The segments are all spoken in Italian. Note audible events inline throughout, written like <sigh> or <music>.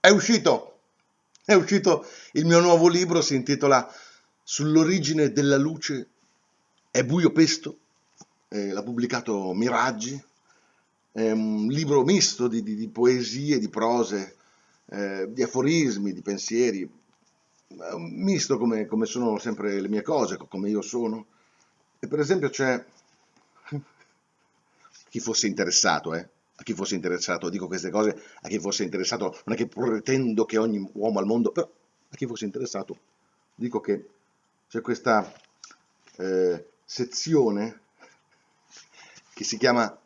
È uscito, è uscito il mio nuovo libro, si intitola Sull'origine della luce è buio pesto, eh, l'ha pubblicato Miraggi, è un libro misto di, di, di poesie, di prose, eh, di aforismi, di pensieri, misto come, come, sono sempre le mie cose, come io sono. E per esempio c'è <laughs> chi fosse interessato, eh, chi fosse interessato, dico queste cose a chi fosse interessato, non è che pretendo che ogni uomo al mondo, però a chi fosse interessato, dico che c'è questa eh, sezione che si chiama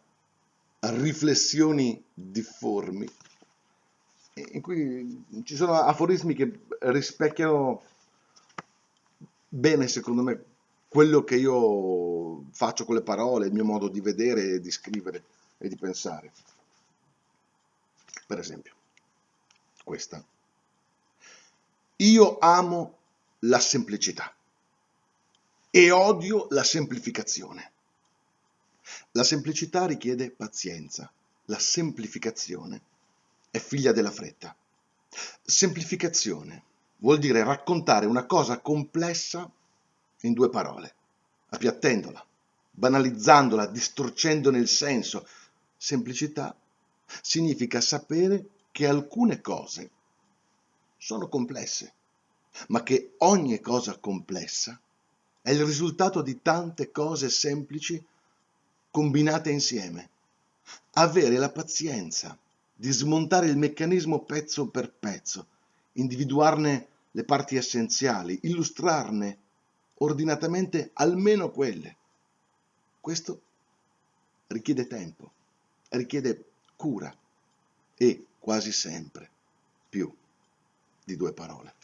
Riflessioni difformi, in cui ci sono aforismi che rispecchiano bene, secondo me, quello che io faccio con le parole, il mio modo di vedere di scrivere e di pensare. Per esempio, questa. Io amo la semplicità e odio la semplificazione. La semplicità richiede pazienza, la semplificazione è figlia della fretta. Semplificazione vuol dire raccontare una cosa complessa in due parole, appiattendola, banalizzandola, distorcendone il senso. Semplicità significa sapere che alcune cose sono complesse, ma che ogni cosa complessa è il risultato di tante cose semplici combinate insieme. Avere la pazienza di smontare il meccanismo pezzo per pezzo, individuarne le parti essenziali, illustrarne ordinatamente almeno quelle. Questo richiede tempo, richiede cura e quasi sempre più di due parole.